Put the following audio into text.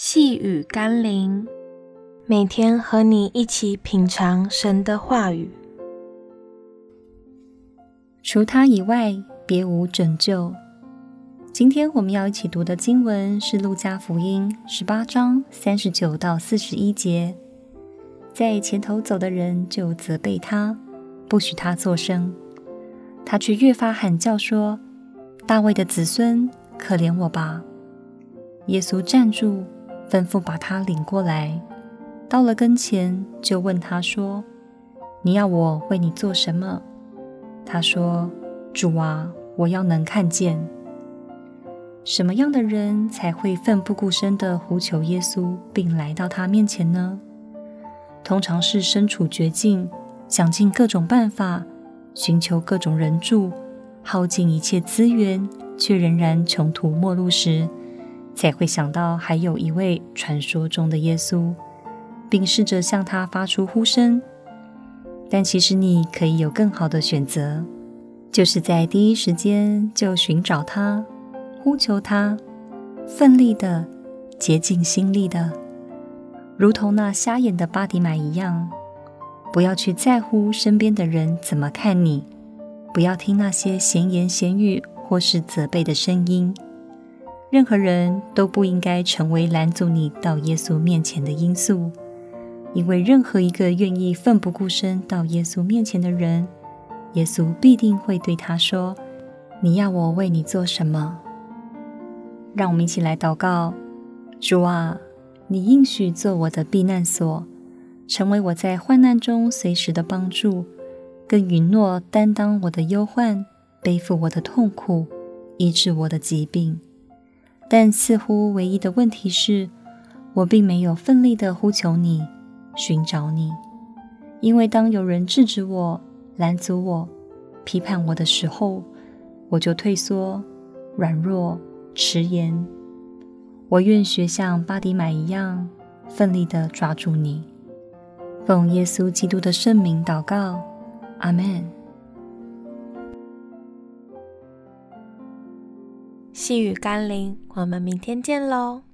细雨甘霖，每天和你一起品尝神的话语。除他以外，别无拯救。今天我们要一起读的经文是《路加福音》十八章三十九到四十一节。在前头走的人就责备他，不许他作声。他却越发喊叫说：“大卫的子孙，可怜我吧！”耶稣站住。吩咐把他领过来，到了跟前，就问他说：“你要我为你做什么？”他说：“主啊，我要能看见。”什么样的人才会奋不顾身地呼求耶稣，并来到他面前呢？通常是身处绝境，想尽各种办法，寻求各种人助，耗尽一切资源，却仍然穷途末路时。才会想到还有一位传说中的耶稣，并试着向他发出呼声。但其实你可以有更好的选择，就是在第一时间就寻找他，呼求他，奋力的、竭尽心力的，如同那瞎眼的巴迪买一样，不要去在乎身边的人怎么看你，不要听那些闲言闲语或是责备的声音。任何人都不应该成为拦阻你到耶稣面前的因素，因为任何一个愿意奋不顾身到耶稣面前的人，耶稣必定会对他说：“你要我为你做什么？”让我们一起来祷告：主啊，你应许做我的避难所，成为我在患难中随时的帮助，更允诺担当我的忧患，背负我的痛苦，医治我的疾病。但似乎唯一的问题是，我并没有奋力地呼求你、寻找你，因为当有人制止我、拦阻我、批判我的时候，我就退缩、软弱、迟延。我愿学像巴迪买一样，奋力地抓住你。奉耶稣基督的圣名祷告，阿门。细雨甘霖，我们明天见喽。